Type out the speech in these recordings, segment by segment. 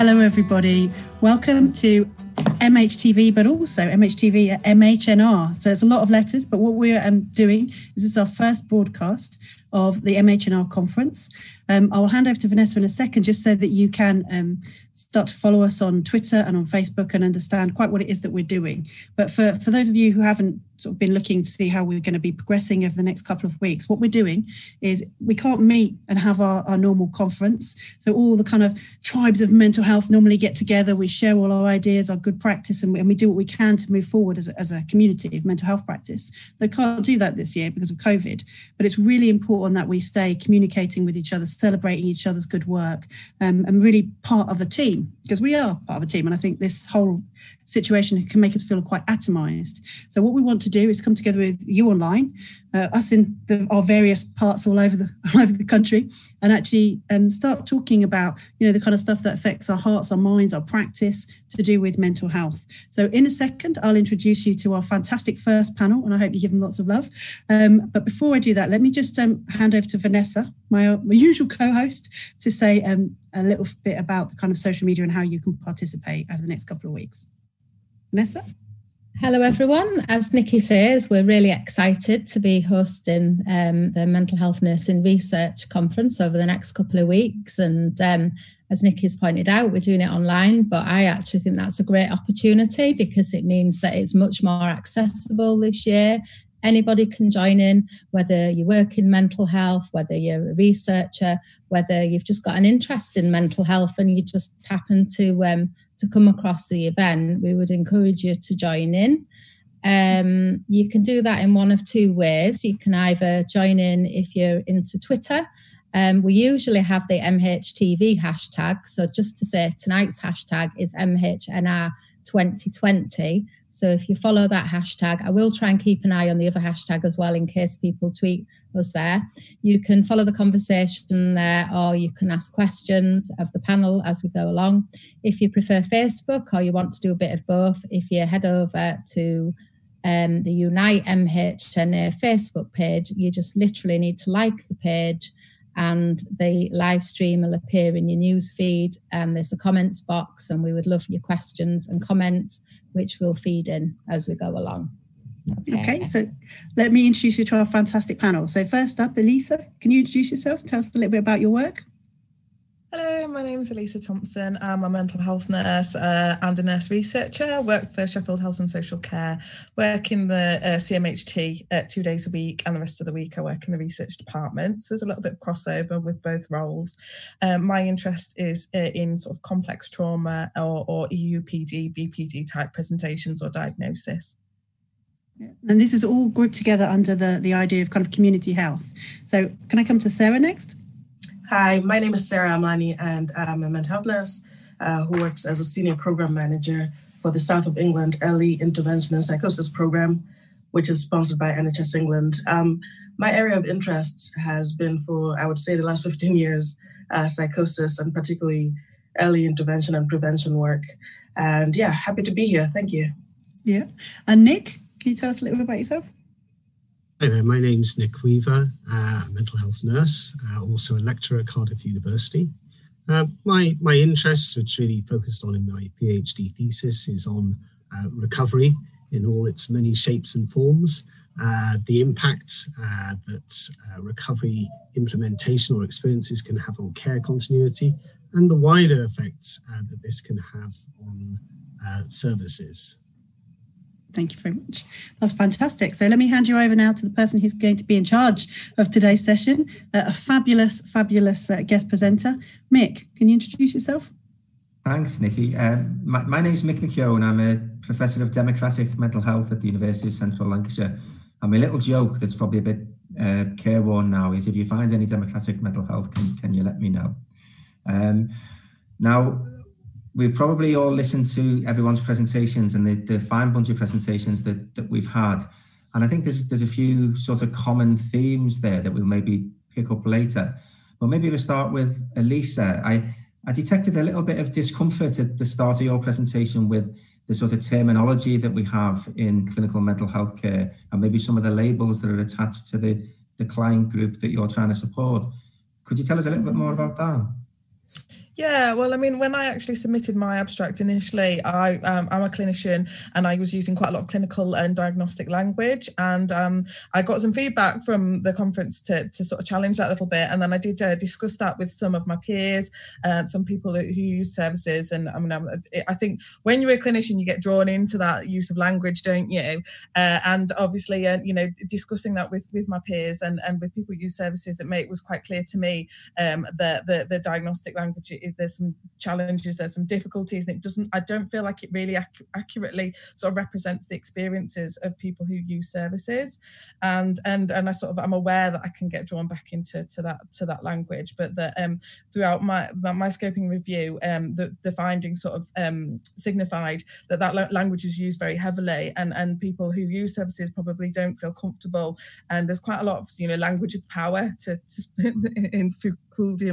Hello, everybody. Welcome to MHTV, but also MHTV at MHNR. So it's a lot of letters, but what we're um, doing is this is our first broadcast of the MHNR conference. Um, I will hand over to Vanessa in a second just so that you can um, start to follow us on Twitter and on Facebook and understand quite what it is that we're doing. But for, for those of you who haven't sort of been looking to see how we're going to be progressing over the next couple of weeks, what we're doing is we can't meet and have our, our normal conference. So all the kind of tribes of mental health normally get together, we share all our ideas, our good practice, and we, and we do what we can to move forward as a, as a community of mental health practice. They can't do that this year because of COVID, but it's really important that we stay communicating with each other, celebrating each other's good work, um, and really part of a team because we are part of a team. And I think this whole situation can make us feel quite atomized. So what we want to do is come together with you online, uh, us in the, our various parts all over the all over the country, and actually um, start talking about you know the kind of stuff that affects our hearts, our minds, our practice to do with mental health. So in a second, I'll introduce you to our fantastic first panel, and I hope you give them lots of love. Um, but before I do that, let me just um, hand over to Vanessa, my, my usual co-host, to say um, a little bit about the kind of social media and how you can participate over the next couple of weeks. Vanessa? Hello, everyone. As Nikki says, we're really excited to be hosting um, the Mental Health Nursing Research Conference over the next couple of weeks. And um, as Nikki's pointed out, we're doing it online, but I actually think that's a great opportunity because it means that it's much more accessible this year. Anybody can join in, whether you work in mental health, whether you're a researcher, whether you've just got an interest in mental health and you just happen to um, to come across the event, we would encourage you to join in. Um, you can do that in one of two ways. You can either join in if you're into Twitter. Um, we usually have the MHTV hashtag. So just to say, tonight's hashtag is MHNR2020. So if you follow that hashtag, I will try and keep an eye on the other hashtag as well in case people tweet us there. You can follow the conversation there or you can ask questions of the panel as we go along. If you prefer Facebook or you want to do a bit of both, if you head over to um, the Unite MHNA Facebook page, you just literally need to like the page and the live stream will appear in your news feed and there's a comments box and we would love your questions and comments which we'll feed in as we go along. Okay. okay so let me introduce you to our fantastic panel. So first up elisa can you introduce yourself and tell us a little bit about your work Hello, my name is Elisa Thompson. I'm a mental health nurse uh, and a nurse researcher. Work for Sheffield Health and Social Care, work in the uh, CMHT uh, two days a week, and the rest of the week I work in the research department. So there's a little bit of crossover with both roles. Um, my interest is uh, in sort of complex trauma or, or EUPD, BPD type presentations or diagnosis. And this is all grouped together under the, the idea of kind of community health. So, can I come to Sarah next? Hi, my name is Sarah Amani, and I'm a mental health nurse uh, who works as a senior program manager for the South of England Early Intervention and Psychosis Program, which is sponsored by NHS England. Um, my area of interest has been for, I would say, the last 15 years, uh, psychosis and particularly early intervention and prevention work. And yeah, happy to be here. Thank you. Yeah. And Nick, can you tell us a little bit about yourself? Hi there, my name's Nick Weaver, uh, a mental health nurse, uh, also a lecturer at Cardiff University. Uh, my, my interests, which really focused on in my PhD thesis, is on uh, recovery in all its many shapes and forms, uh, the impact uh, that recovery implementation or experiences can have on care continuity, and the wider effects that this can have on services. Thank you very much. That's fantastic. So let me hand you over now to the person who's going to be in charge of today's session, uh, a fabulous, fabulous uh, guest presenter. Mick, can you introduce yourself? Thanks, Nikki. Um, my, my name is Mick McKeown. I'm a professor of democratic mental health at the University of Central Lancashire. And my little joke that's probably a bit uh, careworn now is if you find any democratic mental health, can, can you let me know? Um, now, we've probably all listened to everyone's presentations and the, the fine bunch of presentations that, that we've had. And I think there's, there's a few sort of common themes there that we'll maybe pick up later. But maybe we'll start with Elisa. I, I detected a little bit of discomfort at the start of your presentation with the sort of terminology that we have in clinical mental health care and maybe some of the labels that are attached to the, the client group that you're trying to support. Could you tell us a little bit more about that? Yeah, well, I mean, when I actually submitted my abstract initially, I um, I'm a clinician and I was using quite a lot of clinical and diagnostic language, and um, I got some feedback from the conference to to sort of challenge that a little bit, and then I did uh, discuss that with some of my peers and some people who use services, and I mean, I think when you're a clinician, you get drawn into that use of language, don't you? Uh, and obviously, uh, you know, discussing that with with my peers and and with people who use services, it made it was quite clear to me um, that the the diagnostic language there's some challenges, there's some difficulties, and it doesn't. I don't feel like it really ac- accurately sort of represents the experiences of people who use services, and and and I sort of I'm aware that I can get drawn back into to that to that language, but that um, throughout my my scoping review, um, the the findings sort of um, signified that that language is used very heavily, and and people who use services probably don't feel comfortable, and there's quite a lot of you know language of power to, to in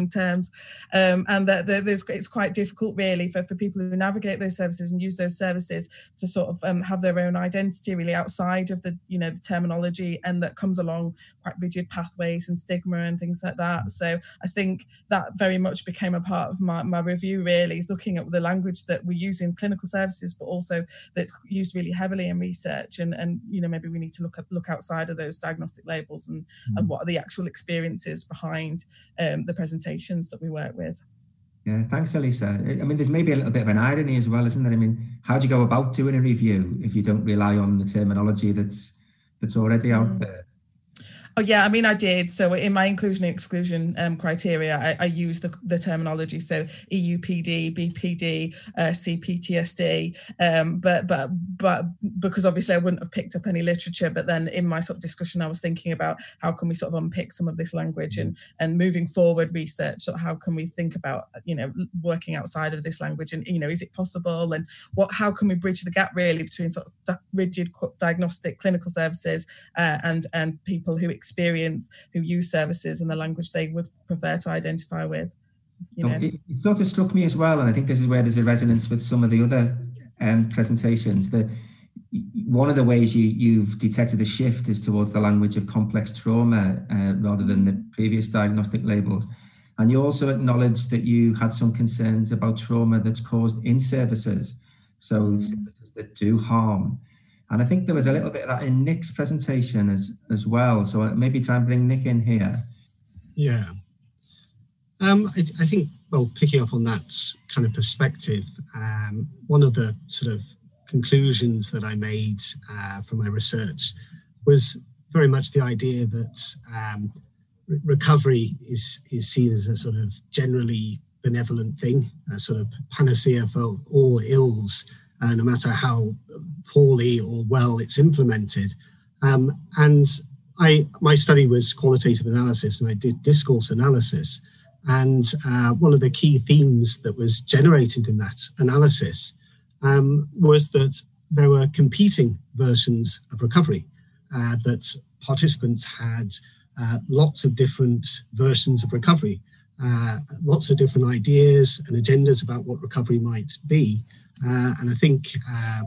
Terms, um, and that, that it's quite difficult really for, for people who navigate those services and use those services to sort of um, have their own identity really outside of the you know the terminology and that comes along quite rigid pathways and stigma and things like that. So I think that very much became a part of my, my review really looking at the language that we use in clinical services, but also that's used really heavily in research and and you know maybe we need to look at look outside of those diagnostic labels and mm. and what are the actual experiences behind um, the presentations that we work with. Yeah, thanks, Elisa. I mean, there's maybe a little bit of an irony as well, isn't there? I mean, how do you go about doing a review if you don't rely on the terminology that's that's already out mm. there? Oh yeah, I mean I did. So in my inclusion and exclusion um, criteria, I, I use the, the terminology. So EUPD, BPD, uh, CPTSD. Um, but but but because obviously I wouldn't have picked up any literature. But then in my sort of discussion, I was thinking about how can we sort of unpick some of this language and and moving forward research. So how can we think about you know working outside of this language and you know is it possible and what how can we bridge the gap really between sort of rigid diagnostic clinical services uh, and and people who experience who use services in the language they would prefer to identify with. You know? it, it, sort of struck me as well, and I think this is where there's a resonance with some of the other um, presentations. That one of the ways you, you've detected a shift is towards the language of complex trauma uh, rather than the previous diagnostic labels. And you also acknowledged that you had some concerns about trauma that's caused in services, so mm. services that do harm. And I think there was a little bit of that in Nick's presentation as as well. So maybe try and bring Nick in here. Yeah. Um, I, I, think, well, picking up on that kind of perspective, um, one of the sort of conclusions that I made uh, from my research was very much the idea that um, re- recovery is is seen as a sort of generally benevolent thing, a sort of panacea for all ills uh, no matter how poorly or well it's implemented. Um, and I, my study was qualitative analysis, and I did discourse analysis. And uh, one of the key themes that was generated in that analysis um, was that there were competing versions of recovery, uh, that participants had uh, lots of different versions of recovery, uh, lots of different ideas and agendas about what recovery might be. Uh, and I think uh,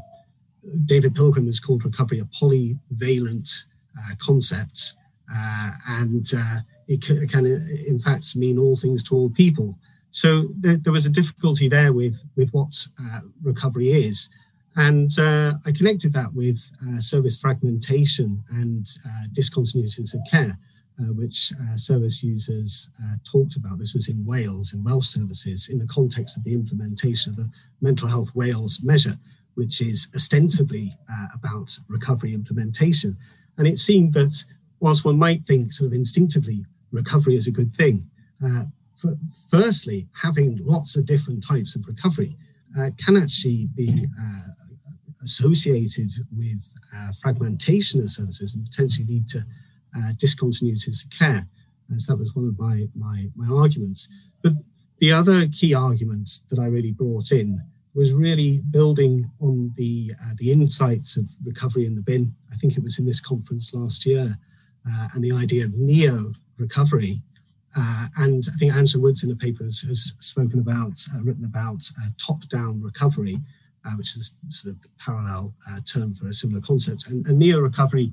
David Pilgrim has called recovery a polyvalent uh, concept. Uh, and uh, it can, it, can, in fact, mean all things to all people. So there, there was a difficulty there with, with what uh, recovery is. And I connected that with service fragmentation and discontinuities of care. Uh, which uh, service users uh, talked about. This was in Wales, in Welsh services, in the context of the implementation of the Mental Health Wales measure, which is ostensibly about recovery implementation. And it seemed that whilst one might think sort of instinctively recovery is a good thing, for, firstly, having lots of different types of recovery uh, can actually be uh, associated with uh, fragmentation of services and potentially lead to uh, discontinuities of care. As that was one of my, my, my arguments. But the other key argument that I really brought in was really building on the uh, the insights of recovery in the bin. I think it was in this conference last year, uh, and the idea of neo recovery. Uh, and I think Angela Woods in the paper has, has spoken about, uh, written about uh, top down recovery, which is sort of parallel term for a similar concept. And, and neo recovery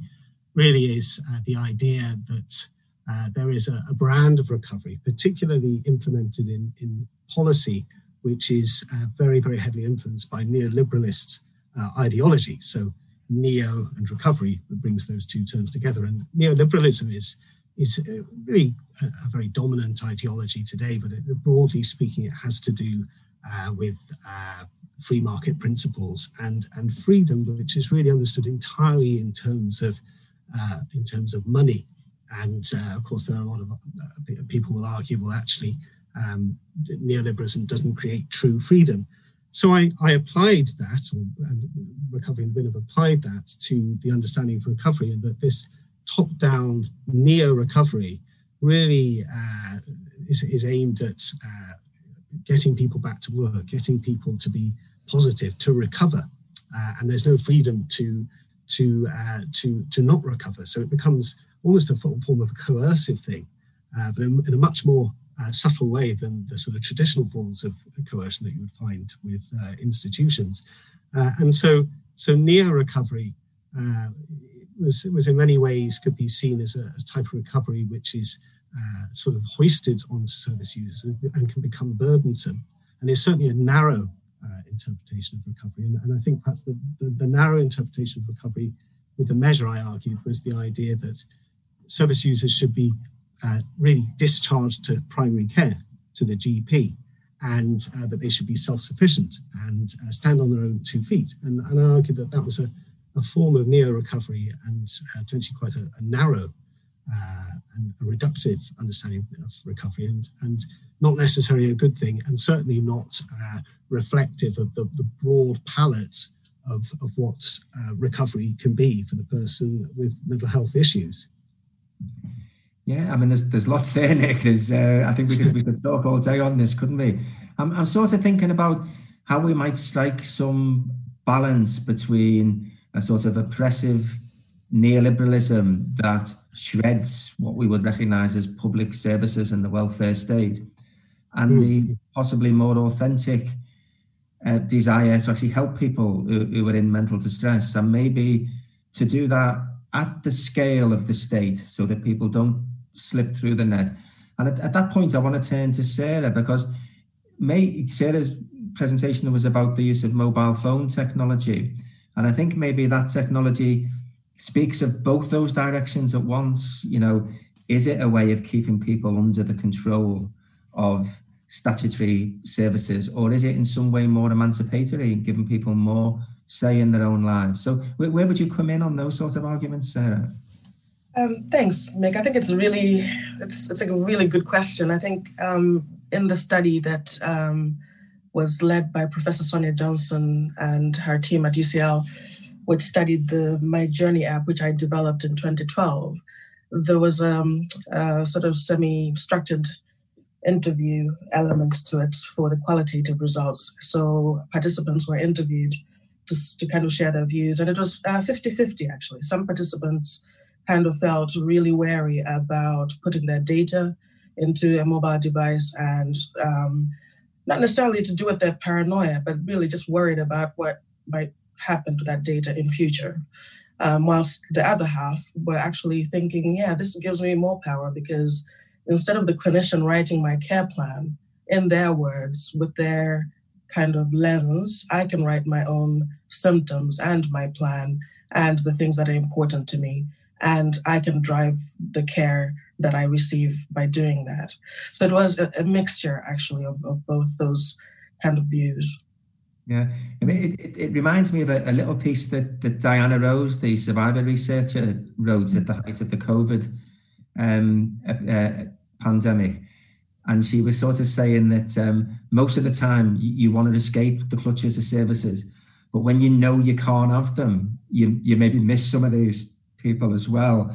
really is uh, the idea that uh, there is a, a, brand of recovery, particularly implemented in, in policy which is uh, very, very heavily influenced by neoliberalist uh, ideology. So neo and recovery brings those two terms together. And neoliberalism is is uh, really a, a very dominant ideology today, but it, broadly speaking, it has to do uh, with free market principles and and freedom, which is really understood entirely in terms of uh, in terms of money. And uh, of course, there are a lot of uh, people will argue, well, actually, um, neoliberalism doesn't create true freedom. So I, I applied that, and Recovery in the have applied that to the understanding of recovery, and that this top-down neo-recovery really uh, is, is, aimed at uh, getting people back to work, getting people to be positive, to recover, uh, and there's no freedom to to uh, to to not recover. So it becomes almost a form of a coercive thing, uh, but in, in, a much more uh, subtle way than the sort of traditional forms of coercion that you would find with uh, institutions. Uh, and so, so neo recovery uh, was, was in many ways could be seen as a type of recovery which is sort of hoisted onto service users and can become burdensome. And it's certainly a narrow uh, interpretation of recovery. And, and, I think perhaps the, the, the narrow interpretation of recovery with the measure I argued was the idea that service users should be uh, really discharged to primary care, to the GP, and uh, that they should be self-sufficient and uh, stand on their own two feet. And, and I argue that that was a, a form of neo-recovery and uh, potentially quite a, a narrow and a reductive understanding of recovery and, and not necessarily a good thing and certainly not uh, reflective of the, the broad palette of, of what recovery can be for the person with mental health issues. Yeah, I mean, there's there's lots there, Nick. There's, uh, I think we could we could talk all day on this, couldn't we? I'm I'm sort of thinking about how we might strike some balance between a sort of oppressive neoliberalism that shreds what we would recognise as public services and the welfare state, and the possibly more authentic uh, desire to actually help people who, who are in mental distress, and maybe to do that at the scale of the state, so that people don't slip through the net. And at, at that point, I want to turn to Sarah because May, Sarah's presentation was about the use of mobile phone technology. And I think maybe that technology speaks of both those directions at once. You know, is it a way of keeping people under the control of statutory services, or is it in some way more emancipatory, giving people more say in their own lives? So, where, would you come in on those sorts of arguments, Sarah? Um, thanks, Mick. I think it's really it's it's a really good question. I think um, in the study that um, was led by Professor Sonia Johnson and her team at UCL, which studied the My Journey app, which I developed in 2012, there was um, a sort of semi-structured interview element to it for the qualitative results. So participants were interviewed to, to kind of share their views, and it was 50-50 uh, actually. Some participants kind of felt really wary about putting their data into a mobile device and um, not necessarily to do with their paranoia, but really just worried about what might happen to that data in future. Um, whilst the other half were actually thinking, yeah, this gives me more power because instead of the clinician writing my care plan in their words with their kind of lens, I can write my own symptoms and my plan and the things that are important to me and I can drive the care that I receive by doing that. So it was a, a mixture actually of, of, both those kind of views. Yeah, I mean, it, it, it reminds me of a, a, little piece that, that Diana Rose, the survivor researcher, wrote at the height of the COVID um, uh, pandemic. And she was sort of saying that um, most of the time you, you want to escape the clutches of services, but when you know you can't have them, you, you maybe miss some of these people as well.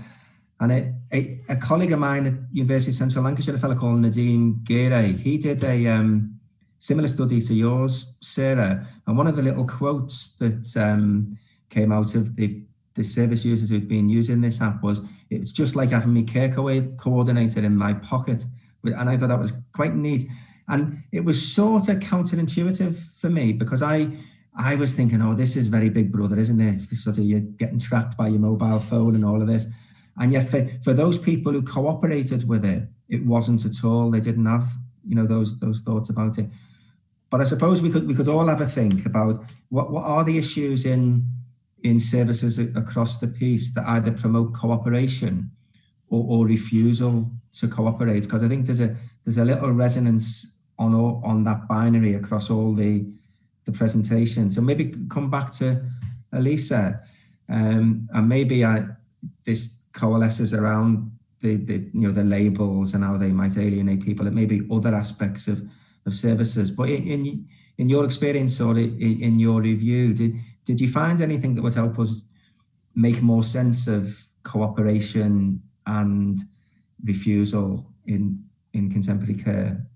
And a, a, a, colleague of mine at University of Central Lancashire, a fellow called Nadeem Gire, he did a um, similar study to yours, Sarah. And one of the little quotes that um, came out of the, the service users who'd been using this app was, it's just like having my care co- coordinator in my pocket. And I thought that was quite neat. And it was sort of counterintuitive for me because I I was thinking, oh, this is very big brother, isn't it? Sort of you're getting tracked by your mobile phone and all of this. And yet for, for those people who cooperated with it, it wasn't at all. They didn't have you know those those thoughts about it. But I suppose we could we could all have a think about what what are the issues in in services across the piece that either promote cooperation or, or refusal to cooperate because I think there's a there's a little resonance on all, on that binary across all the the presentations. So maybe come back to Elisa, um, and maybe I, this coalesces around the, the you know the labels and how they might alienate people. It may be other aspects of of services. But in in your experience or in your review, did did you find anything that would help us make more sense of cooperation and refusal in in contemporary care?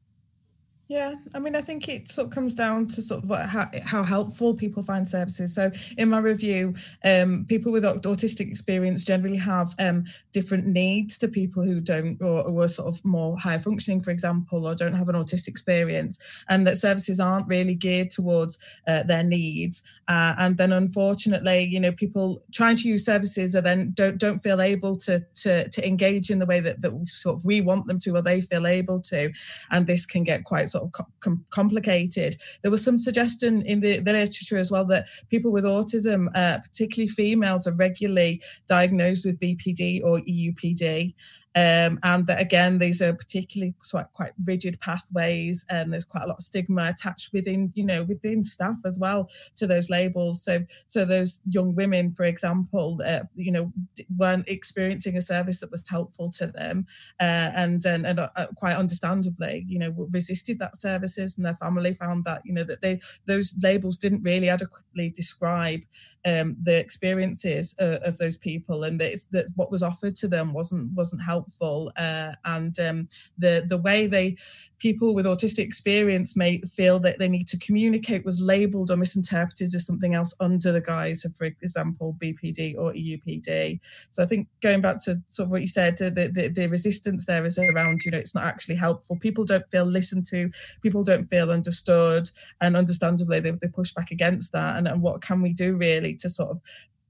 Yeah, I mean, I think it sort of comes down to sort of how, how helpful people find services. So, in my review, um, people with autistic experience generally have um, different needs to people who don't, or, or are sort of more high functioning, for example, or don't have an autistic experience, and that services aren't really geared towards uh, their needs. Uh, and then, unfortunately, you know, people trying to use services are then don't don't feel able to to to engage in the way that that sort of we want them to, or they feel able to, and this can get quite sort of com- complicated. There was some suggestion in the, the, literature as well that people with autism, uh, particularly females, are regularly diagnosed with BPD or EUPD. Um, and that again, these are particularly quite, quite rigid pathways, and there's quite a lot of stigma attached within, you know, within staff as well to those labels. So, so those young women, for example, uh, you know, weren't experiencing a service that was helpful to them, uh, and and, and uh, quite understandably, you know, resisted that services, and their family found that, you know, that they those labels didn't really adequately describe um, the experiences uh, of those people, and that, that what was offered to them wasn't wasn't helpful helpful uh, and um, the the way they people with autistic experience may feel that they need to communicate was labeled or misinterpreted as something else under the guise of for example bpd or eupd so i think going back to sort of what you said the, the, the resistance there is around you know it's not actually helpful. People don't feel listened to people don't feel understood and understandably they, they push back against that and, and what can we do really to sort of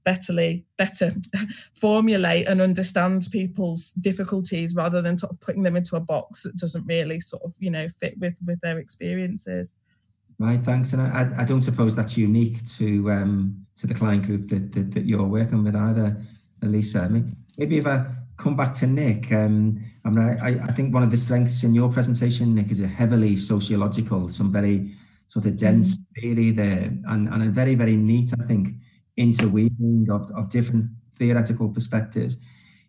betterly better formulate and understand people's difficulties rather than sort of putting them into a box that doesn't really sort of you know fit with with their experiences. Right thanks. And i, I don't suppose that's unique to um to the client group that that, that you're working with either elisa. I mean maybe if i come back to nick um i mean I, I think one of the strengths in your presentation nick is a heavily sociological some very sort of dense mm-hmm. theory there and, and a very very neat i think interweaving of, of different theoretical perspectives.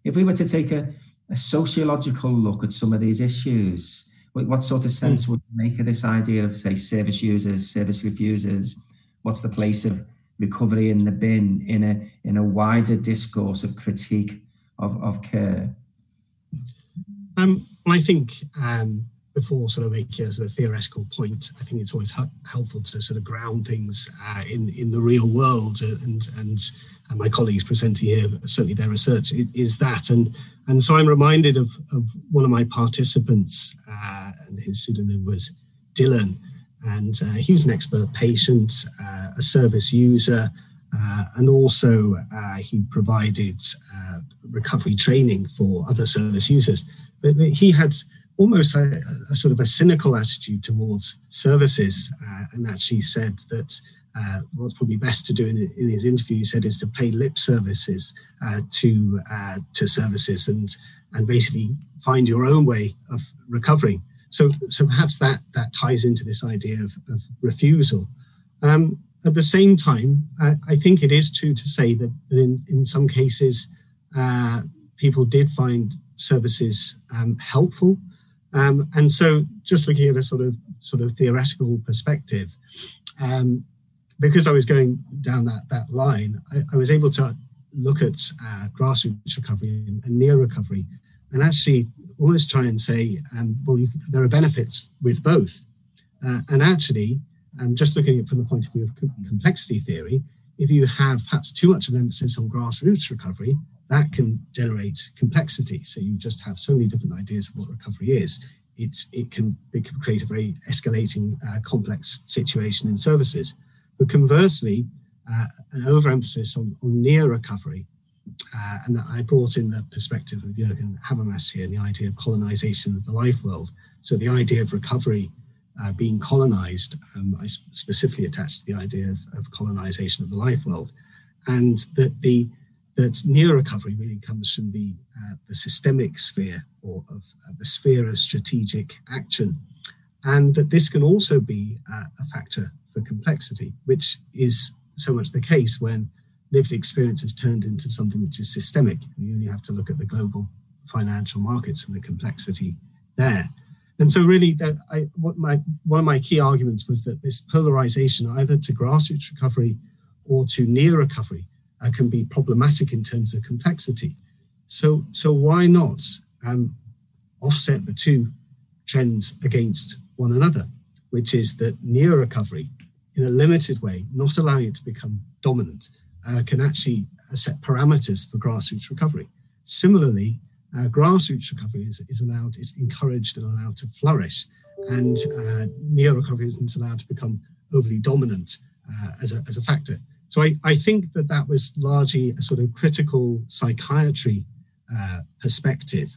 If we were to take a, a sociological look at some of these issues, what, what sort of sense mm. would make of this idea of, say, service users, service refusers? What's the place of recovery in the bin in a in a wider discourse of critique of, of care? Um, I think um, before sort of making a sort of theoretical point, I think it's always helpful to sort of ground things uh, in in the real world. Uh, and and, and my colleagues presenting here, certainly their research is that. And and so I'm reminded of of one of my participants, uh, and his pseudonym was Dylan, and uh, he was an expert patient, uh, a service user. Uh, and also, he provided recovery training for other service users. But he had almost a, a, sort of a cynical attitude towards services uh, and actually said that uh, what's probably best to do in, in, his interview, he said, is to pay lip services uh, to uh, to services and and basically find your own way of recovering. So so perhaps that that ties into this idea of, of refusal. Um, at the same time, I think it is true to say that, that in, in some cases, uh, people did find services um, helpful um, and so, just looking at a sort of sort of theoretical perspective, um, because I was going down that that line, I, I was able to look at uh, grassroots recovery and, and, neo recovery, and actually almost try and say, um, well, you, there are benefits with both. Uh, and actually, um, just looking at it from the point of view of complexity theory, if you have perhaps too much of emphasis on grassroots recovery, that can generate complexity. So you just have so many different ideas of what recovery is. It's, it, can, it can create a very escalating, uh, complex situation in services. But conversely, uh, an overemphasis on, on neo recovery, uh, and I brought in the perspective of Jürgen Habermas here, and the idea of colonization of the life world. So the idea of recovery uh, being colonized, um, I specifically attached to the idea of, of, colonization of the life world, and that the that neo recovery really comes from the uh, the systemic sphere or of uh, the sphere of strategic action, and that this can also be uh, a factor for complexity, which is so much the case when lived experience is turned into something which is systemic. And you only have to look at the global financial markets and the complexity there. And so, really, I, my one of my key arguments was that this polarization, either to grassroots recovery or to neo recovery, uh, can be problematic in terms of complexity. So, so why not um, offset the two trends against one another, which is that neo recovery, in a limited way, not allowing it to become dominant, uh, can actually set parameters for grassroots recovery. Similarly, uh, grassroots recovery is, is allowed, is encouraged and allowed to flourish, and uh, neo recovery isn't allowed to become overly dominant uh, as, a, as a factor. So I, I think that that was largely a sort of critical psychiatry uh, perspective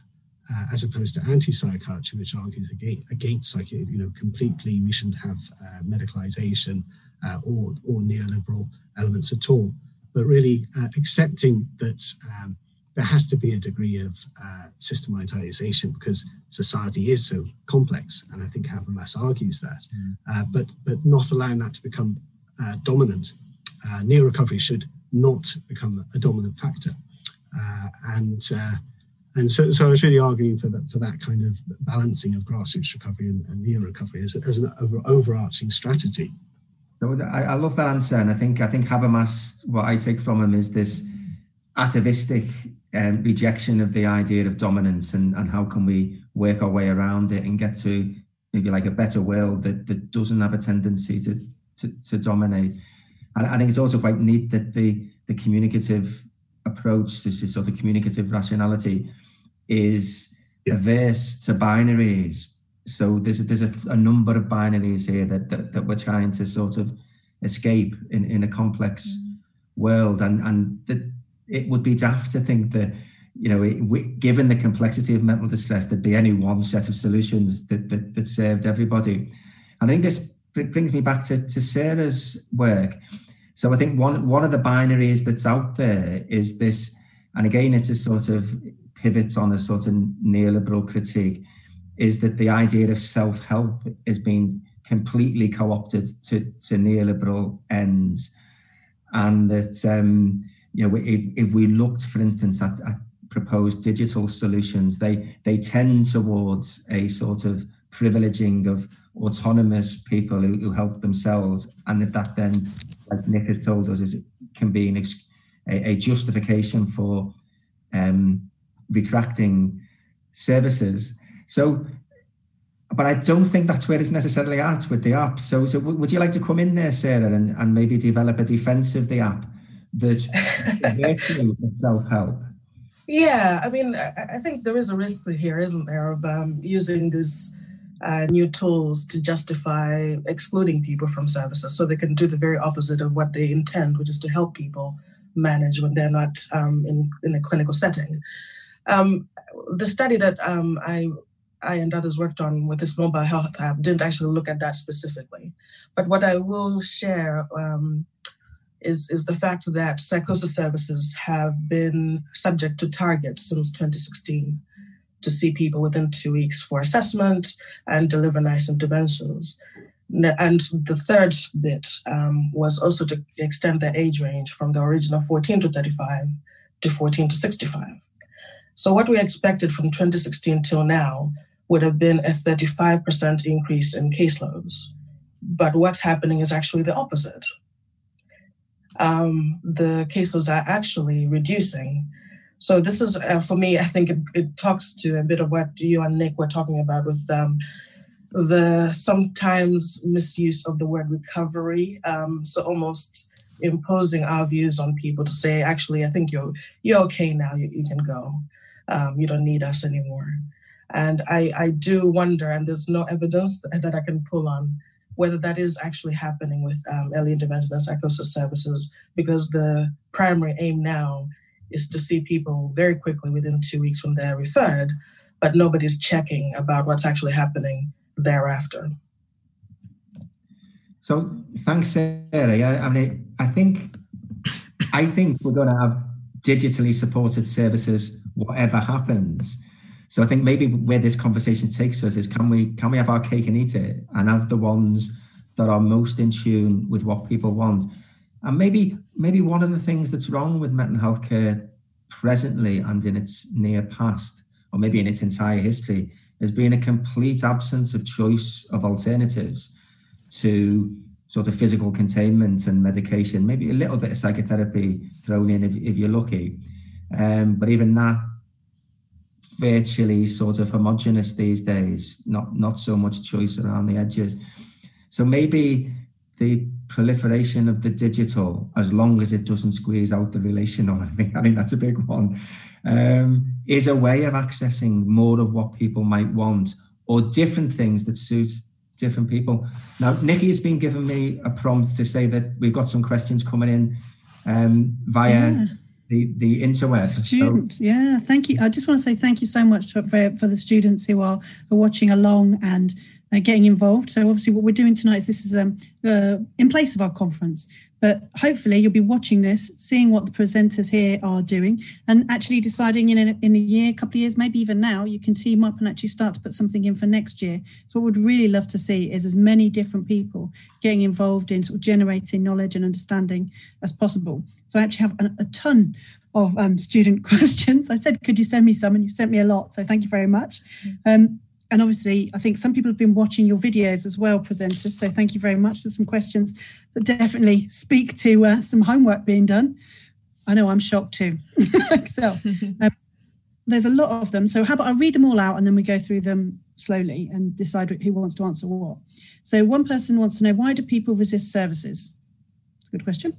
uh, as opposed to anti-psychiatry, which argues against, against psychiatry, you know, completely we shouldn't have uh, medicalization uh, or, or neoliberal elements at all, but really uh, accepting that um, there has to be a degree of uh, systematization because society is so complex, and I think Habermas argues that, mm. Uh, but but not allowing that to become dominant. Uh, neo recovery should not become a dominant factor, uh, and uh, and so, so I was really arguing for that for that kind of balancing of grassroots recovery and, and neo recovery as, as an over, overarching strategy. I, I, love that answer, and I think I think Habermas. What I take from him is this atavistic um, rejection of the idea of dominance, and and how can we work our way around it and get to maybe like a better world that that doesn't have a tendency to to, to dominate. And I think it's also quite neat that the the communicative approach, this sort of communicative rationality, is yeah. averse to binaries. So there's a, there's a, a number of binaries here that, that, that we're trying to sort of escape in, in a complex mm. world, and and that it would be daft to think that you know, it, given the complexity of mental distress, there'd be any one set of solutions that that, that served everybody. And I think this brings me back to, to Sarah's work. So I think one one of the binaries that's out there is this, and again, it's a sort of pivots on a sort of neoliberal critique is that the idea of self-help is being completely co-opted to, to neoliberal ends and that um, you know if, if we looked for instance at, at, proposed digital solutions they they tend towards a sort of privileging of autonomous people who, who help themselves and that that then like nick has told us is can be an a, a justification for um, retracting services. So, but I don't think that's where it's necessarily at with the app. So, so would you like to come in there, Sarah, and, and maybe develop a defense of the app that virtue of self-help? Yeah, I mean, I think there is a risk here, isn't there, of um, using these uh, new tools to justify excluding people from services so they can do the very opposite of what they intend, which is to help people manage when they're not um, in, in a clinical setting. Um, the study that um, I I and others worked on with this mobile health app didn't actually look at that specifically. But what I will share um, is, is the fact that psychosis services have been subject to targets since 2016 to see people within two weeks for assessment and deliver NICE interventions. And the third bit um, was also to extend the age range from the original 14 to 35 to 14 to 65. So what we expected from 2016 till now would have been a 35% increase in caseloads. But what's happening is actually the opposite. Um, the caseloads are actually reducing. So this is, uh, for me, I think it, it, talks to a bit of what you and Nick were talking about with um, the sometimes misuse of the word recovery. Um, so almost imposing our views on people to say, actually, I think you're you're okay now. You, you can go um, you don't need us anymore. And I, I do wonder, and there's no evidence that I can pull on, whether that is actually happening with um, early intervention and psychosis services, because the primary aim now is to see people very quickly within two weeks when they're referred. but nobody's checking about what's actually happening thereafter. So thanks, Sarah. I, I mean, I think I think we're going to have digitally supported services whatever happens. So I think maybe where this conversation takes us is can we can we have our cake and eat it and have the ones that are most in tune with what people want. And maybe maybe one of the things that's wrong with mental health care presently and in its near past, or maybe in its entire history, has been a complete absence of choice of alternatives to sort of physical containment and medication, maybe a little bit of psychotherapy thrown in if, if you're lucky. Um, but even that virtually sort of homogenous these days, not not so much choice around the edges. So maybe the proliferation of the digital, as long as it doesn't squeeze out the relational, I think, I think that's a big one, um, is a way of accessing more of what people might want or different things that suit different people. Now, Nikki has been giving me a prompt to say that we've got some questions coming in um, via yeah. the, the interweb. Students, so, yeah, thank you. I just want to say thank you so much for, for, for the students who are, are watching along and uh, getting involved. So obviously, what we're doing tonight is this is um, uh, in place of our conference. But hopefully, you'll be watching this, seeing what the presenters here are doing, and actually deciding in a, in a year, a couple of years, maybe even now, you can team up and actually start to put something in for next year. So what we'd really love to see is as many different people getting involved in sort of generating knowledge and understanding as possible. So I actually have a, a ton of um, student questions. I said, could you send me some? And you sent me a lot. So thank you very much. Mm. Um, and obviously, I think some people have been watching your videos as well, presenters. So thank you very much for some questions that definitely speak to uh, some homework being done. I know I'm shocked too. so um, there's a lot of them. So how about I read them all out and then we go through them slowly and decide who wants to answer what. So one person wants to know why do people resist services? It's a good question.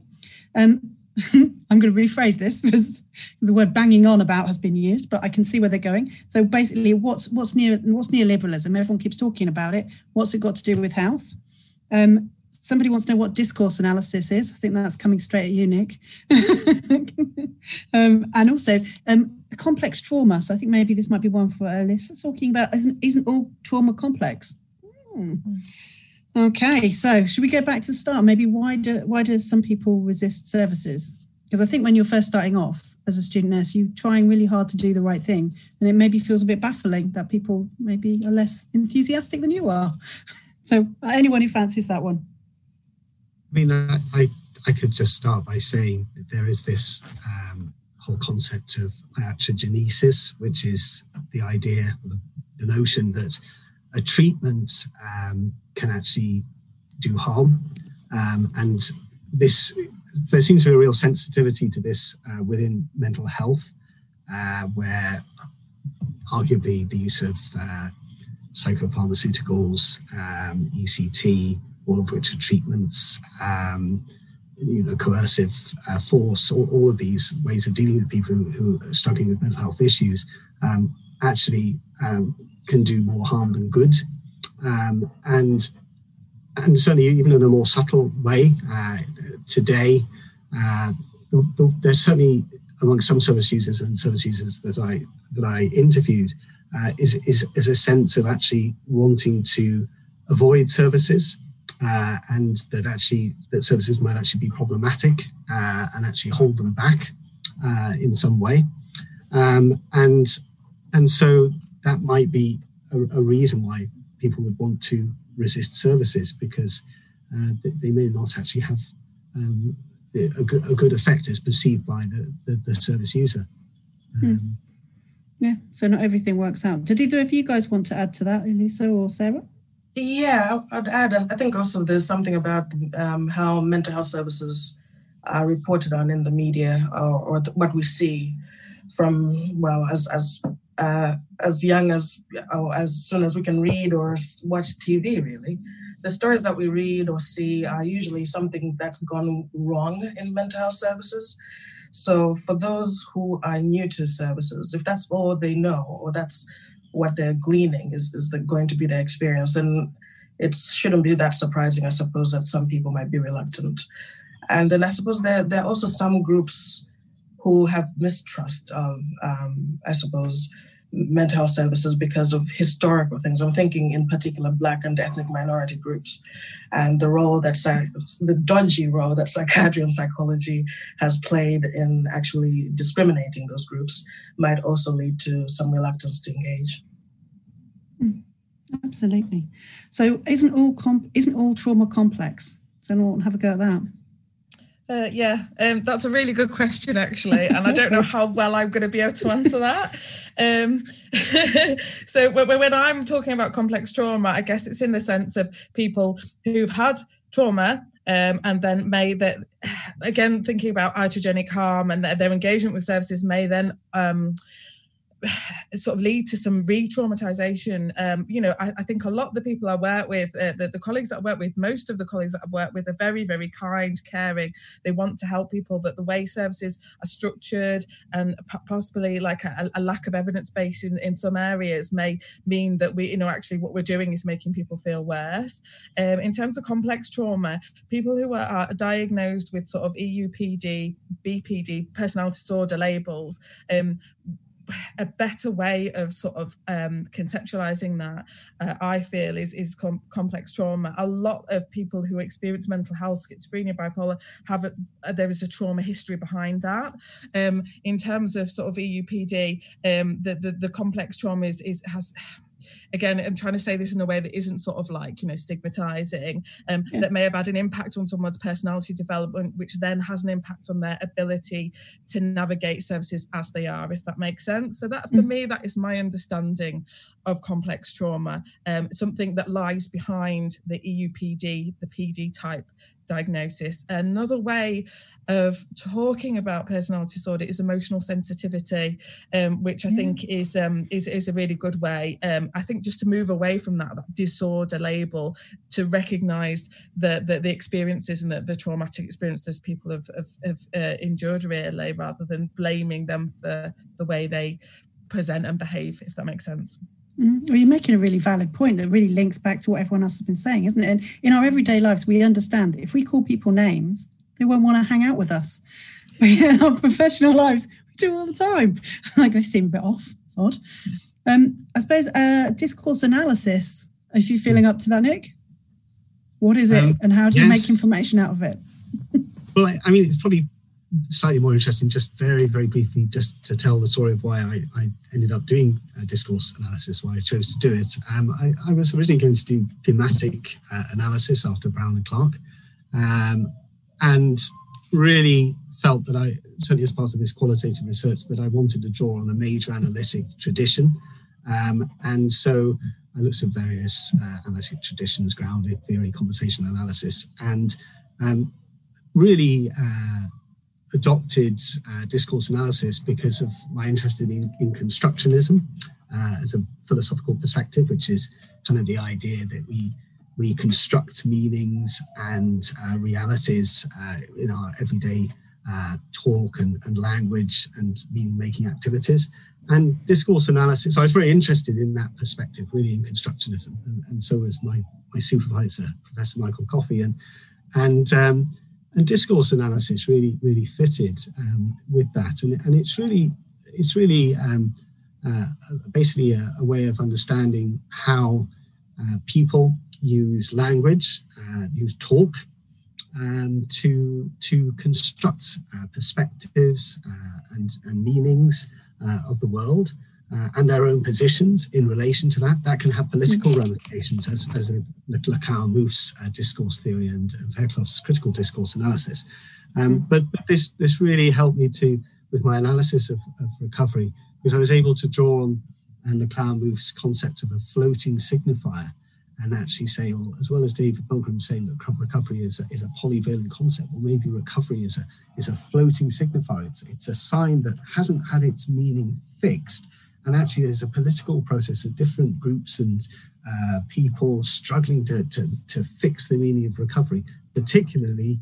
Um, I'm going to rephrase this because the word banging on about has been used, but I can see where they're going. So basically, what's what's near what's neoliberalism? Everyone keeps talking about it. What's it got to do with health? Um, somebody wants to know what discourse analysis is. I think that's coming straight at you, Nick. um, and also um, complex trauma. So I think maybe this might be one for Alice. Talking about isn't isn't all trauma complex? Hmm. Okay, so should we go back to the start? Maybe why do why do some people resist services? Because I think when you're first starting off as a student nurse, you're trying really hard to do the right thing, and it maybe feels a bit baffling that people maybe are less enthusiastic than you are. So, anyone who fancies that one. I mean, I I could just start by saying that there is this um, whole concept of iatrogenesis, which is the idea, the, the notion that a treatment um, can actually do harm. Um, and this, there seems to be a real sensitivity to this uh, within mental health, uh, where arguably the use of uh, psychopharmaceuticals, um, ECT, all of which are treatments, um, you know, coercive uh, force, all, all, of these ways of dealing with people who, who are struggling with mental health issues, um, actually um, can do more harm than good. Um, and and certainly even in a more subtle way uh, today, uh, there's certainly among some service users and service users that I that I interviewed uh, is, is is a sense of actually wanting to avoid services uh, and that actually that services might actually be problematic uh, and actually hold them back uh, in some way, um, and and so that might be a, a reason why people would want to resist services because uh, they may not actually have um, a, good, a, good, effect as perceived by the, the, the service user. Hmm. Um, Yeah, so not everything works out. Did either of you guys want to add to that, Elisa or Sarah? Yeah, I'd add. I think also there's something about um, how mental health services are reported on in the media or, or the, what we see from well as as uh, as young as as soon as we can read or watch TV, really. The stories that we read or see are usually something that's gone wrong in mental health services. So, for those who are new to services, if that's all they know or that's what they're gleaning is, is going to be their experience, then it shouldn't be that surprising, I suppose, that some people might be reluctant. And then I suppose there, there are also some groups who have mistrust of, um, I suppose, mental health services because of historical things. I'm thinking in particular Black and ethnic minority groups and the role that the dodgy role that psychiatry and psychology has played in actually discriminating those groups might also lead to some reluctance to engage. Hmm. Absolutely. So isn't all comp- isn't all trauma complex? So anyone have a go at that? Uh, yeah, um, that's a really good question, actually, and I don't know how well I'm going to be able to answer that. Um, so when, I'm talking about complex trauma, I guess it's in the sense of people who've had trauma um, and then may that again thinking about iatrogenic harm and their, their engagement with services may then um, sort of lead to some re-traumatization. Um, you know I, I, think a lot of the people i work with uh, the, the, colleagues that i work with most of the colleagues that i work with are very very kind caring. They want to help people but the way services are structured and possibly like a, a lack of evidence base in, in some areas may mean that we you know actually what we're doing is making people feel worse. Um, in terms of complex trauma people who are, are diagnosed with sort of eupd bpd personality disorder labels um, a better way of sort of um, conceptualizing that uh, i feel is is com- complex trauma. A lot of people who experience mental health schizophrenia bipolar have a, uh, there is a trauma history behind that. Um, in terms of sort of eupd um, the, the the complex trauma is, is has again i'm trying to say this in a way that isn't sort of like you know stigmatizing um, yeah. that may have had an impact on someone's personality development which then has an impact on their ability to navigate services as they are if that makes sense so that for mm. me that is my understanding of complex trauma um, something that lies behind the eupd the pd type diagnosis. Another way of talking about personality disorder is emotional sensitivity, um, which I yeah. think is, um, is is a really good way. Um, I think just to move away from that, that disorder label to recognise the, the, the experiences and the, the traumatic experiences people have, have, have uh, endured really, rather than blaming them for the way they present and behave. If that makes sense. Mm, well, you're making a really valid point that really links back to what everyone else has been saying, isn't it? And in our everyday lives, we understand that if we call people names, they won't want to hang out with us. in our professional lives, we do all the time. like they seem a bit off. It's odd. Um, I suppose uh, discourse analysis. Are you feeling up to that, Nick? What is it, um, and how do yes. you make information out of it? well, I, I mean, it's probably slightly more interesting, just very, very briefly, just to tell the story of why I, I ended up doing discourse analysis, why I chose to do it. Um, I, I, was originally going to do thematic uh, analysis after Braun and Clarke, um, and really felt that I, certainly as part of this qualitative research, that I wanted to draw on a major analytic tradition. Um, and so I looked at various uh, analytic traditions, grounded theory, conversational analysis, and um, really uh, adopted uh, discourse analysis because of my interest in, in constructionism uh, as a philosophical perspective, which is kind of the idea that we we construct meanings and uh, realities uh, in our everyday uh, talk and, and language and meaning making activities. And discourse analysis, so I was very interested in that perspective, really in constructionism. And, and so was my, my supervisor, Professor Michael Coffey. And, and um, and discourse analysis really really fitted um, with that. And, and it's really it's really um, uh, basically a, a, way of understanding how uh, people use language uh, use talk um, to to construct uh, perspectives uh, and, and meanings uh, of the world uh, and their own positions in relation to that. That can have political mm-hmm. ramifications, as, as with Laclau, Mouffe's uh, discourse theory and Fairclough's critical discourse analysis. Um, mm. but, but, this this really helped me to with my analysis of, of recovery because I was able to draw on and uh, Laclau Mouffe's concept of a floating signifier and actually say, well, as well as David Pilgrim saying that recovery is a, is a polyvalent concept, or maybe recovery is a is a floating signifier. It's it's a sign that hasn't had its meaning fixed, and actually, there's a political process of different groups and uh, people struggling to, to, to, fix the meaning of recovery, particularly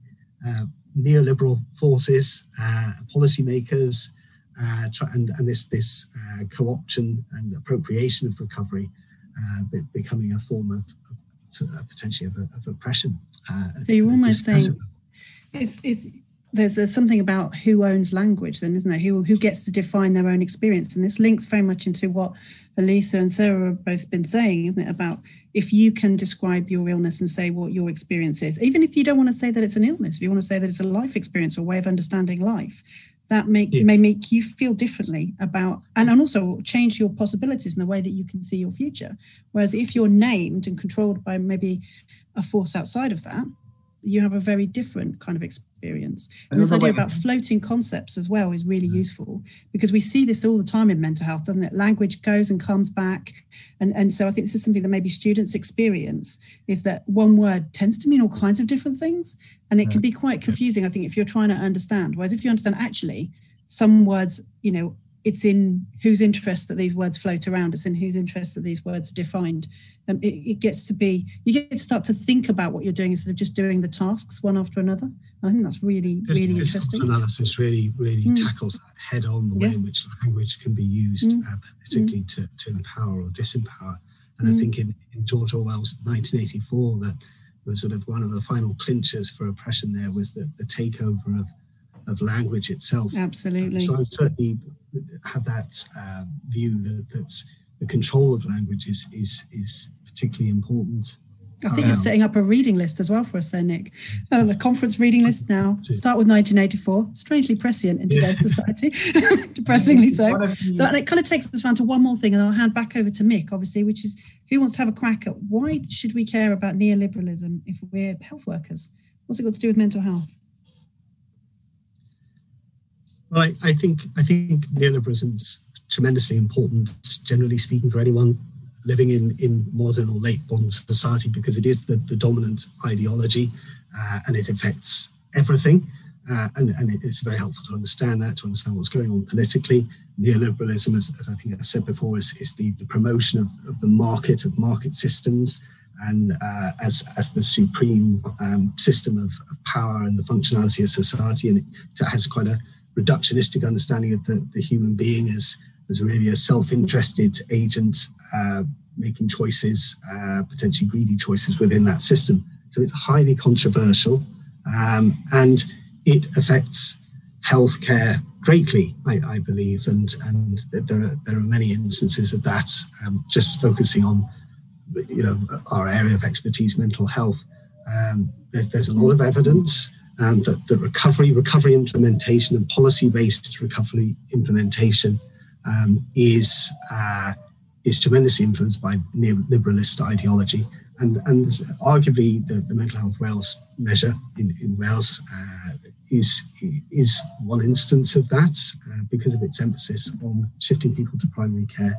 uh, neoliberal forces, uh, policymakers, uh, and, and this, this uh, co option and appropriation of recovery uh, becoming a form of, of potentially of, of oppression. so you're almost saying it's, it's there's, there's something about who owns language then isn't there? Who who gets to define their own experience? And this links very much into what elisa and sarah have both been saying isn't it about if you can describe your illness and say what your experience is even if you don't want to say that it's an illness if you want to say that it's a life experience or a way of understanding life that make yeah. may make you feel differently about and, and also change your possibilities in the way that you can see your future. Whereas if you're named and controlled by maybe a force outside of that you have a very different kind of experience. And this idea about floating concepts as well is really useful because we see this all the time in mental health, doesn't it? Language goes and comes back. And, and so I think this is something that maybe students experience is that one word tends to mean all kinds of different things. And it can be quite confusing, I think, if you're trying to understand. Whereas if you understand actually, some words, you know, it's in whose interest that these words float around. It's in whose interest that these words are defined. And it, it, gets to be, you get to start to think about what you're doing instead of just doing the tasks one after another. And I think that's really, this, really this interesting. analysis really, really mm. tackles that head on the yeah. way in which language can be used mm. uh, politically mm. to, to empower or disempower. And I mm. think in, in George Orwell's 1984, that was sort of one of the final clinchers for oppression there was the, the takeover of of language itself. Absolutely. So I certainly have that uh, view that, that the control of language is is, is particularly important. I think um, you're setting up a reading list as well for us there, Nick. Uh, the conference reading list now. Start with 1984. Strangely prescient in today's yeah. society, depressingly so. So and it kind of takes us around to one more thing, and then I'll hand back over to Mick, obviously, which is who wants to have a crack at why should we care about neoliberalism if we're health workers? What's it got to do with mental health? Well, I, I think I think neoliberalism is tremendously important, generally speaking, for anyone living in, in modern or late modern society because it is the, the dominant ideology uh, and it affects everything. Uh, and, and it's very helpful to understand that, to understand what's going on politically. Neoliberalism, as, as I think I've said before, is, is the, the promotion of, of the market, of market systems, and uh, as, as the supreme um, system of, of, power and the functionality of society. And it has quite a reductionistic understanding of the, the human being as, as really a self-interested agent uh, making choices, uh, potentially greedy choices within that system. So it's highly controversial um, and it affects healthcare greatly, I, I, believe, and and there are there are many instances of that. Um, just focusing on, you know, our area of expertise, mental health. Um, there's there's a lot of evidence and that the recovery, recovery implementation, and policy-based recovery implementation um, is uh, is tremendously influenced by neoliberalist ideology. And, and arguably, the, the mental health Wales measure in, in Wales uh, is is one instance of that uh, because of its emphasis on shifting people to primary care.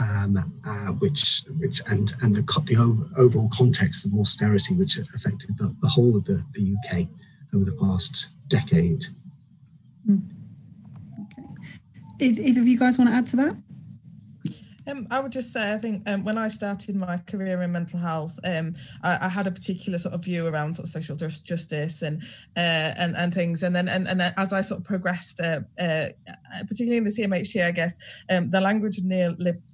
Um, uh, which, which, and and the, the overall context of austerity, which affected the, the whole of the, the UK over the past decade. Mm. Okay. Either of you guys want to add to that? Um, I would just say, I think um, when I started my career in mental health, um, I, I, had a particular sort of view around sort of social just, justice and uh, and and things, and then and, and as I sort of progressed, uh, uh, particularly in the CMHT, I guess um, the language of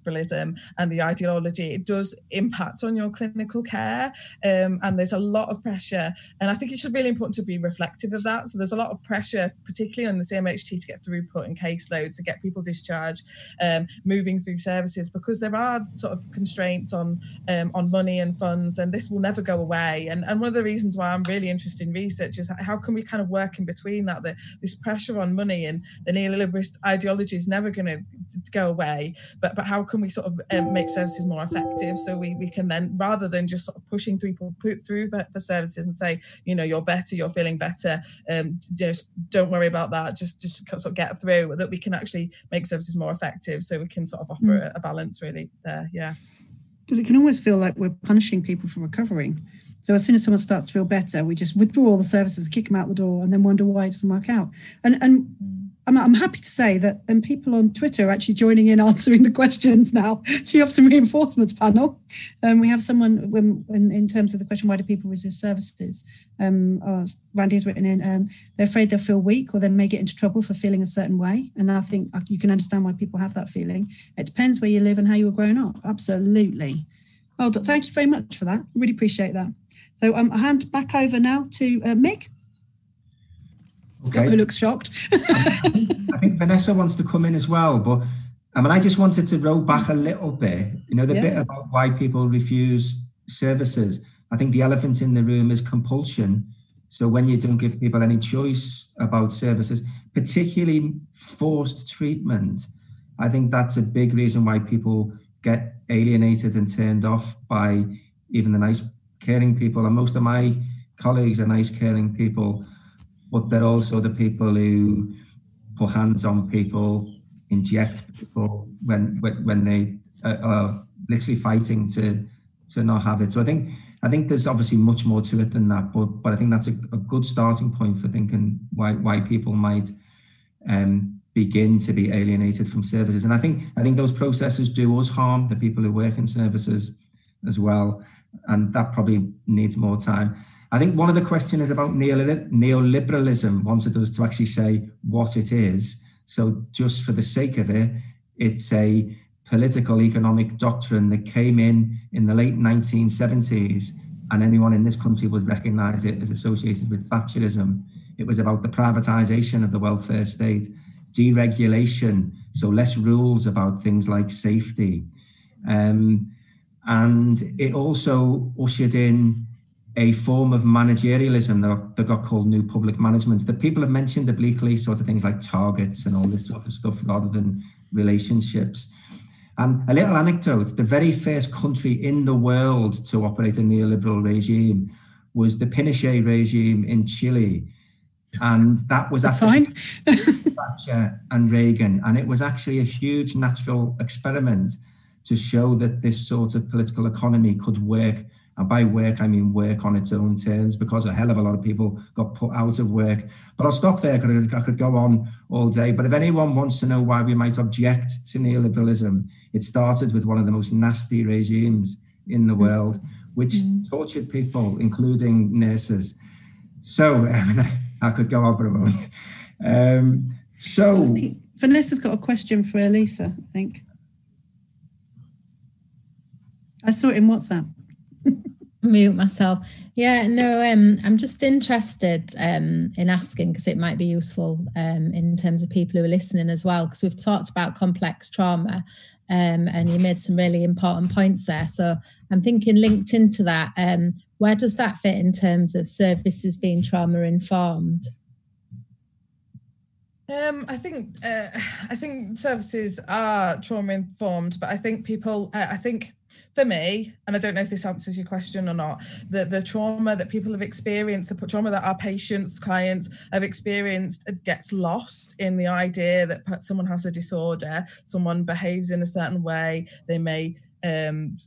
liberalism and the ideology, it does impact on your clinical care. Um, and there's a lot of pressure. And I think it's really important to be reflective of that. So there's a lot of pressure, particularly on the CMHT, to get throughput and caseloads, to get people discharged, um, moving through services, because there are sort of constraints on um, on money and funds, and this will never go away. And, and one of the reasons why I'm really interested in research is how can we kind of work in between that, the, this pressure on money and the neoliberalist ideology is never going to go away, but but how can we sort of um, make services more effective so we, we can then rather than just sort of pushing people put through for services and say you know you're better you're feeling better um just don't worry about that just just sort of get through that we can actually make services more effective so we can sort of offer mm. a, a balance really there yeah because it can always feel like we're punishing people for recovering so as soon as someone starts to feel better, we just withdraw all the services, kick them out the door, and then wonder why it doesn't work out. And and mm. I'm, I'm happy to say that and people on Twitter are actually joining in answering the questions now. So you have some reinforcements panel. Um, we have someone when, in, in, terms of the question, why do people resist services? Um, oh, Randy has written in, um, they're afraid they'll feel weak or they may get into trouble for feeling a certain way. And I think you can understand why people have that feeling. It depends where you live and how you were growing up. Absolutely. Well, thank you very much for that. Really appreciate that. So um, I hand back over now to uh, Mick. Okay. Who looks shocked? I think Vanessa wants to come in as well, but I mean, I just wanted to roll back a little bit. You know, the yeah. bit about why people refuse services. I think the elephant in the room is compulsion. So when you don't give people any choice about services, particularly forced treatment, I think that's a big reason why people get alienated and turned off by even the nice, caring people. And most of my colleagues are nice, caring people, but they're also the people who put hands on people, inject people when when, when they uh, are literally fighting to to not have it. So I think I think there's obviously much more to it than that, but but I think that's a, a good starting point for thinking why why people might um, begin to be alienated from services. And I think I think those processes do us harm, the people who work in services as well. And that probably needs more time. I think one of the questions is about neoliberalism, wanted us to actually say what it is. So just for the sake of it, it's a political economic doctrine that came in in the late 1970s and anyone in this country would recognize it as associated with Thatcherism. It was about the privatization of the welfare state deregulation, so less rules about things like safety. Um, and it also ushered in a form of managerialism that, that, got called new public management that people have mentioned obliquely, sort of things like targets and all this sort of stuff rather than relationships. And a little anecdote the very first country in the world to operate a neoliberal regime was the Pinochet regime in Chile and that was at fine. Thatcher and Reagan, and it was actually a huge natural experiment to show that this sort of political economy could work. And by work, I mean work on its own terms, because a hell of a lot of people got put out of work. But I'll stop there because I could go on all day. But if anyone wants to know why we might object to neoliberalism, it started with one of the most nasty regimes in the world, which mm. tortured people, including nurses. So, I mean, I could go on for a moment. Um, so Vanessa's got a question for Elisa, I think. I saw it in WhatsApp. Mute myself. Yeah, no, um, I'm just interested um, in asking because it might be useful um, in terms of people who are listening as well. Because we've talked about complex trauma, um, and you made some really important points there. So I'm thinking linked into that. Um, where does that fit in terms of services being trauma informed? Um, I think uh, I think services are trauma informed, but I think people. Uh, I think for me, and I don't know if this answers your question or not, the the trauma that people have experienced, the trauma that our patients, clients have experienced, gets lost in the idea that someone has a disorder, someone behaves in a certain way, they may um,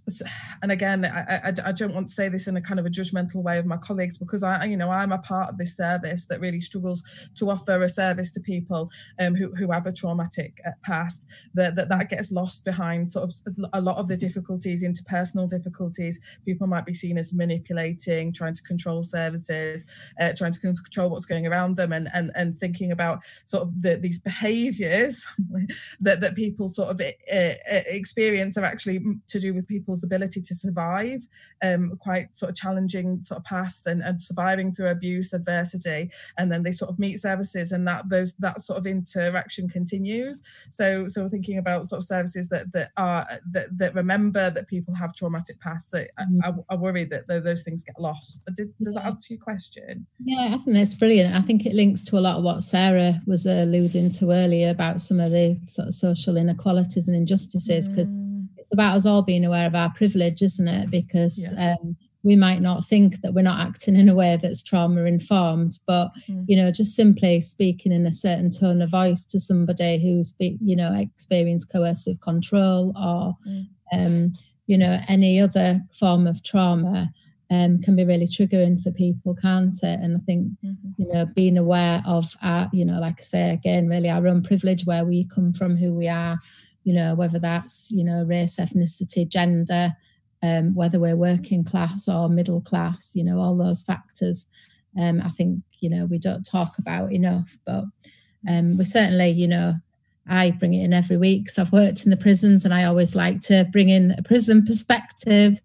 and again, I, I, I, don't want to say this in a kind of a judgmental way of my colleagues because I, you know, I'm a part of this service that really struggles to offer a service to people um, who, who have a traumatic uh, past. That, that that gets lost behind sort of a lot of the difficulties, interpersonal difficulties. People might be seen as manipulating, trying to control services, uh, trying to control what's going around them, and and and thinking about sort of the, these behaviours that that people sort of uh, experience are actually to do with people's ability to survive um, quite sort of challenging sort of past and, and surviving through abuse, adversity, and then they sort of meet services and that those that sort of interaction continues. So so we're thinking about sort of services that that are that, that remember that people have traumatic pasts. Mm-hmm. I, I, worry that those things get lost. Does, does that answer your question? Yeah, I think that's brilliant. I think it links to a lot of what Sarah was alluding to earlier about some of the sort of social inequalities and injustices because. Mm it's about us all being aware of our privilege, isn't it? Because yeah. um, we might not think that we're not acting in a way that's trauma informed, but mm. you know, just simply speaking in a certain tone of voice to somebody who's you know experienced coercive control or mm. um, you know any other form of trauma. Um, can be really triggering for people, can't it? And I think, mm-hmm. you know, being aware of our, you know, like I say again, really our own privilege, where we come from, who we are, you know, whether that's, you know, race, ethnicity, gender, um, whether we're working class or middle class, you know, all those factors. Um, I think, you know, we don't talk about enough, but um, we certainly, you know, I bring it in every week because I've worked in the prisons and I always like to bring in a prison perspective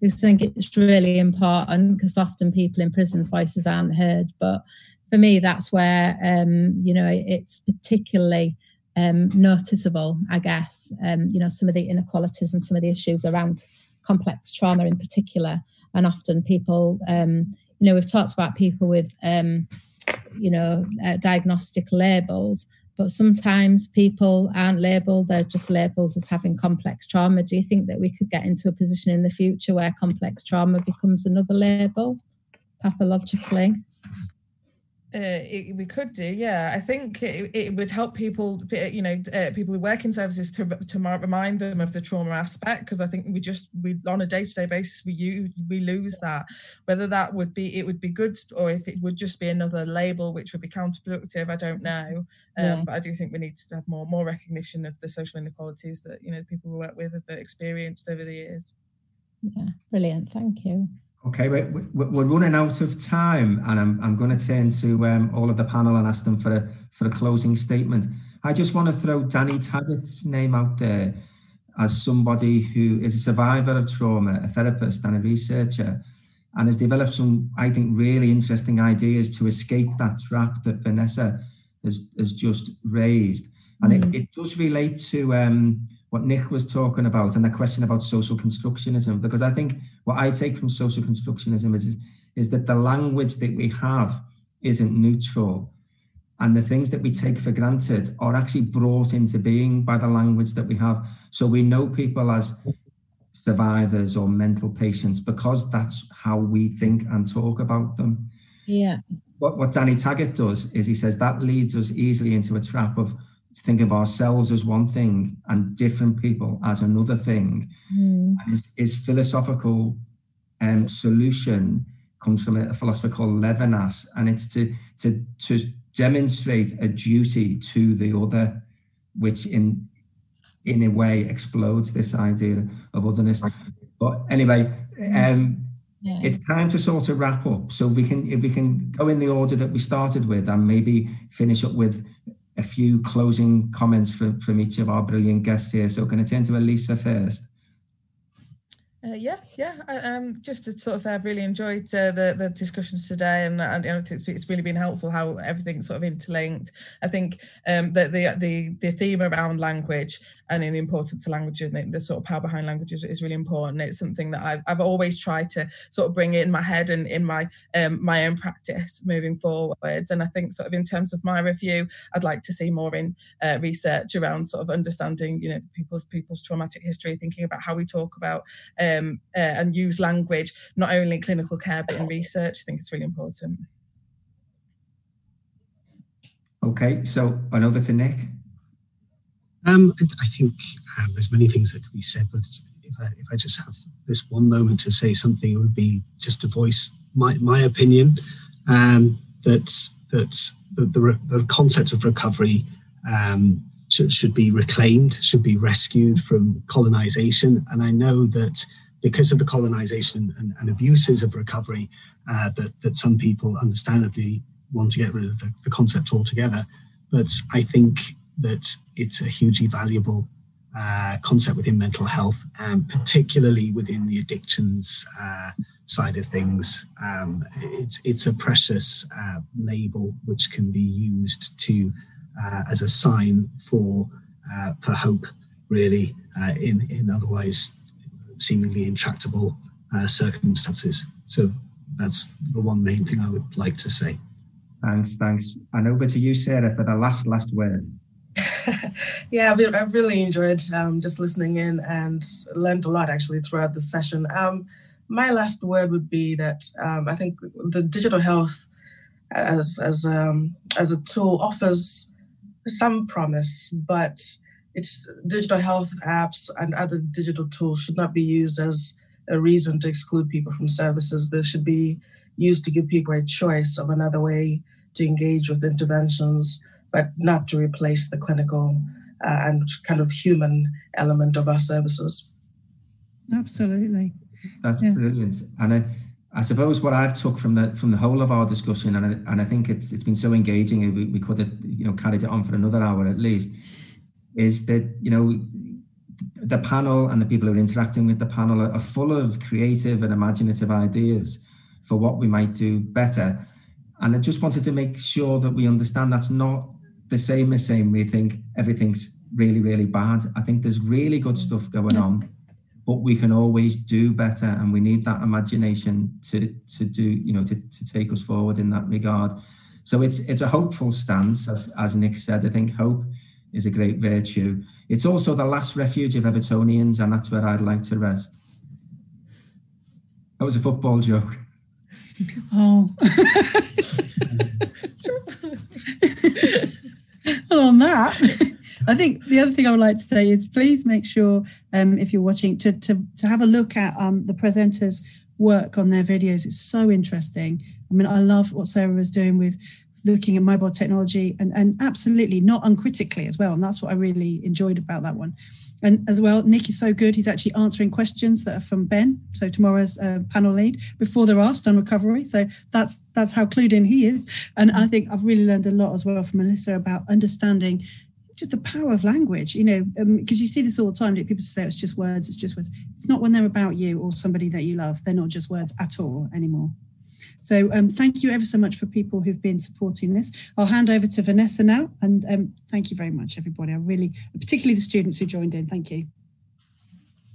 because I think it's really important because often people in prisons' voices aren't heard. But for me, that's where um, you know it's particularly um, noticeable, I guess. Um, you know, some of the inequalities and some of the issues around complex trauma in particular, and often people, um, you know, we've talked about people with, um, you know, uh, diagnostic labels, but sometimes people aren't labeled; they're just labeled as having complex trauma. Do you think that we could get into a position in the future where complex trauma becomes another label pathologically? Uh, it, we could do, yeah. I think it, it, would help people, you know, uh, people who work in services to to remind them of the trauma aspect because I think we just we on a day to day basis we use we lose that. Whether that would be it would be good or if it would just be another label which would be counterproductive, I don't know. Um, yeah. But I do think we need to have more more recognition of the social inequalities that you know people we work with have experienced over the years. Yeah, brilliant. Thank you. Okay, we're, we're running out of time, and I'm, I'm going to turn to um, all of the panel and ask them for a for a closing statement. I just want to throw Danny Taggart's name out there as somebody who is a survivor of trauma, a therapist and a researcher, and has developed some, I think, really interesting ideas to escape that trap that Vanessa has, has just raised. And mm. it, it does relate to um, what Nick was talking about and the question about social constructionism, because I think what I take from social constructionism is, is, is that the language that we have isn't neutral. And the things that we take for granted are actually brought into being by the language that we have. So we know people as survivors or mental patients because that's how we think and talk about them. Yeah. What, what Danny Taggart does is he says that leads us easily into a trap of think of ourselves as one thing and different people as another thing. Mm. And his, his, philosophical um, solution comes from a philosopher called Levinas, and it's to to to demonstrate a duty to the other, which in in a way explodes this idea of otherness. But anyway, um, yeah. it's time to sort of wrap up. So we can if we can go in the order that we started with, and maybe finish up with a few closing comments from, from each of our brilliant guests here. So can I turn to Elisa first? Uh, yeah, yeah. Um, just to sort of say, I've really enjoyed uh, the the discussions today, and and it's, it's really been helpful how everything's sort of interlinked. I think um, that the the the theme around language and in the importance of language and the, sort of power behind language is, is, really important. It's something that I've, I've always tried to sort of bring in my head and in my um, my own practice moving forwards. And I think sort of in terms of my review, I'd like to see more in uh, research around sort of understanding, you know, people's people's traumatic history, thinking about how we talk about um, uh, and use language not only in clinical care but in research. I think it's really important. Okay, so on over to Nick. Um, I think um, there's many things that could be said, but if I, if I just have this one moment to say something, it would be just to voice my, my opinion um, that that the, the, the, concept of recovery um, should, should be reclaimed, should be rescued from colonization. And I know that because of the colonization and, and abuses of recovery, uh, that, that some people understandably want to get rid of the, the concept altogether. But I think that it's a hugely valuable uh, concept within mental health, and particularly within the addictions uh, side of things. Um, it's it's a precious uh, label which can be used to uh, as a sign for uh, for hope, really, uh, in in otherwise seemingly intractable circumstances. So that's the one main thing I would like to say. Thanks, thanks. And over to you, Sarah, for the last last word. Yeah, I've really enjoyed um, just listening in and learned a lot actually throughout the session. Um, my last word would be that um, I think the digital health as as um, as a tool offers some promise, but it's digital health apps and other digital tools should not be used as a reason to exclude people from services. They should be used to give people a choice of another way to engage with interventions but not to replace the clinical uh, and kind of human element of our services. Absolutely. That's yeah. brilliant. And I, I suppose what I've took from the from the whole of our discussion, and I, and I think it's it's been so engaging, we, we could have you know carried it on for another hour at least, is that you know the panel and the people who are interacting with the panel are, are full of creative and imaginative ideas for what we might do better and I just wanted to make sure that we understand that's not the same as saying we think everything's really, really bad. I think there's really good mm. stuff going on, but we can always do better, and we need that imagination to to do, you know, to, to take us forward in that regard. So it's it's a hopeful stance, as as Nick said. I think hope is a great virtue. It's also the last refuge of Evertonians, and that's where I'd like to rest. That was a football joke. Oh. and on that, I think the other thing I would like to say is please make sure, um, if you're watching, to, to, to have a look at um, the presenters' work on their videos. It's so interesting. I mean, I love what Sarah was doing with looking at mobile technology and, and absolutely not uncritically as well. And that's what I really enjoyed about that one. And as well, Nick is so good. He's actually answering questions that are from Ben, so tomorrow's uh, panel lead, before they're asked on recovery. So that's that's how clued in he is. And I think I've really learned a lot as well from Elisa about understanding just the power of language, you know, because um, you see this all the time. People say it's just words, it's just words. It's not when they're about you or somebody that you love. They're not just words at all anymore. So um, thank you ever so much for people who've been supporting this. I'll hand over to Vanessa now, and um, thank you very much, everybody. I really, particularly the students who joined in. Thank you.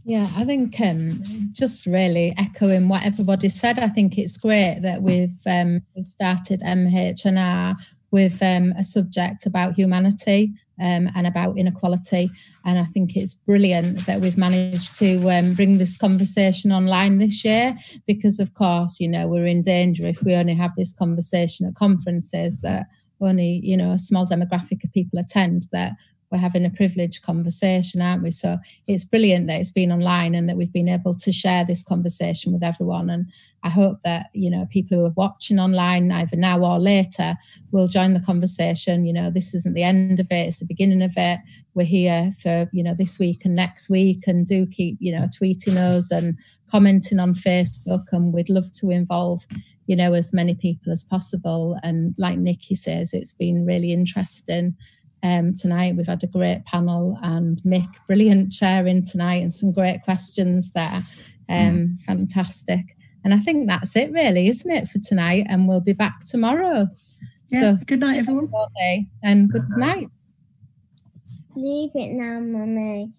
Yeah, I think um, just really echoing what everybody said. I think it's great that we've um, started MHNR with um, a subject about humanity um, and about inequality. And I think it's brilliant that we've managed to um, bring this conversation online this year because, of course, you know, we're in danger if we only have this conversation at conferences that only, you know, a small demographic of people attend that we're having a privileged conversation, aren't we? So it's brilliant that it's been online and that we've been able to share this conversation with everyone. And I hope that, you know, people who are watching online, either now or later, will join the conversation. You know, this isn't the end of it, it's the beginning of it. We're here for, you know, this week and next week and do keep, you know, tweeting us and commenting on Facebook. And we'd love to involve you know as many people as possible and like nikki says it's been really interesting um, tonight. We've had a great panel and Mick, brilliant chairing tonight and some great questions there. Um, mm. Fantastic. And I think that's it, really, isn't it, for tonight? And we'll be back tomorrow. Yeah. So good night, everyone. And good night. Leave it now, mummy.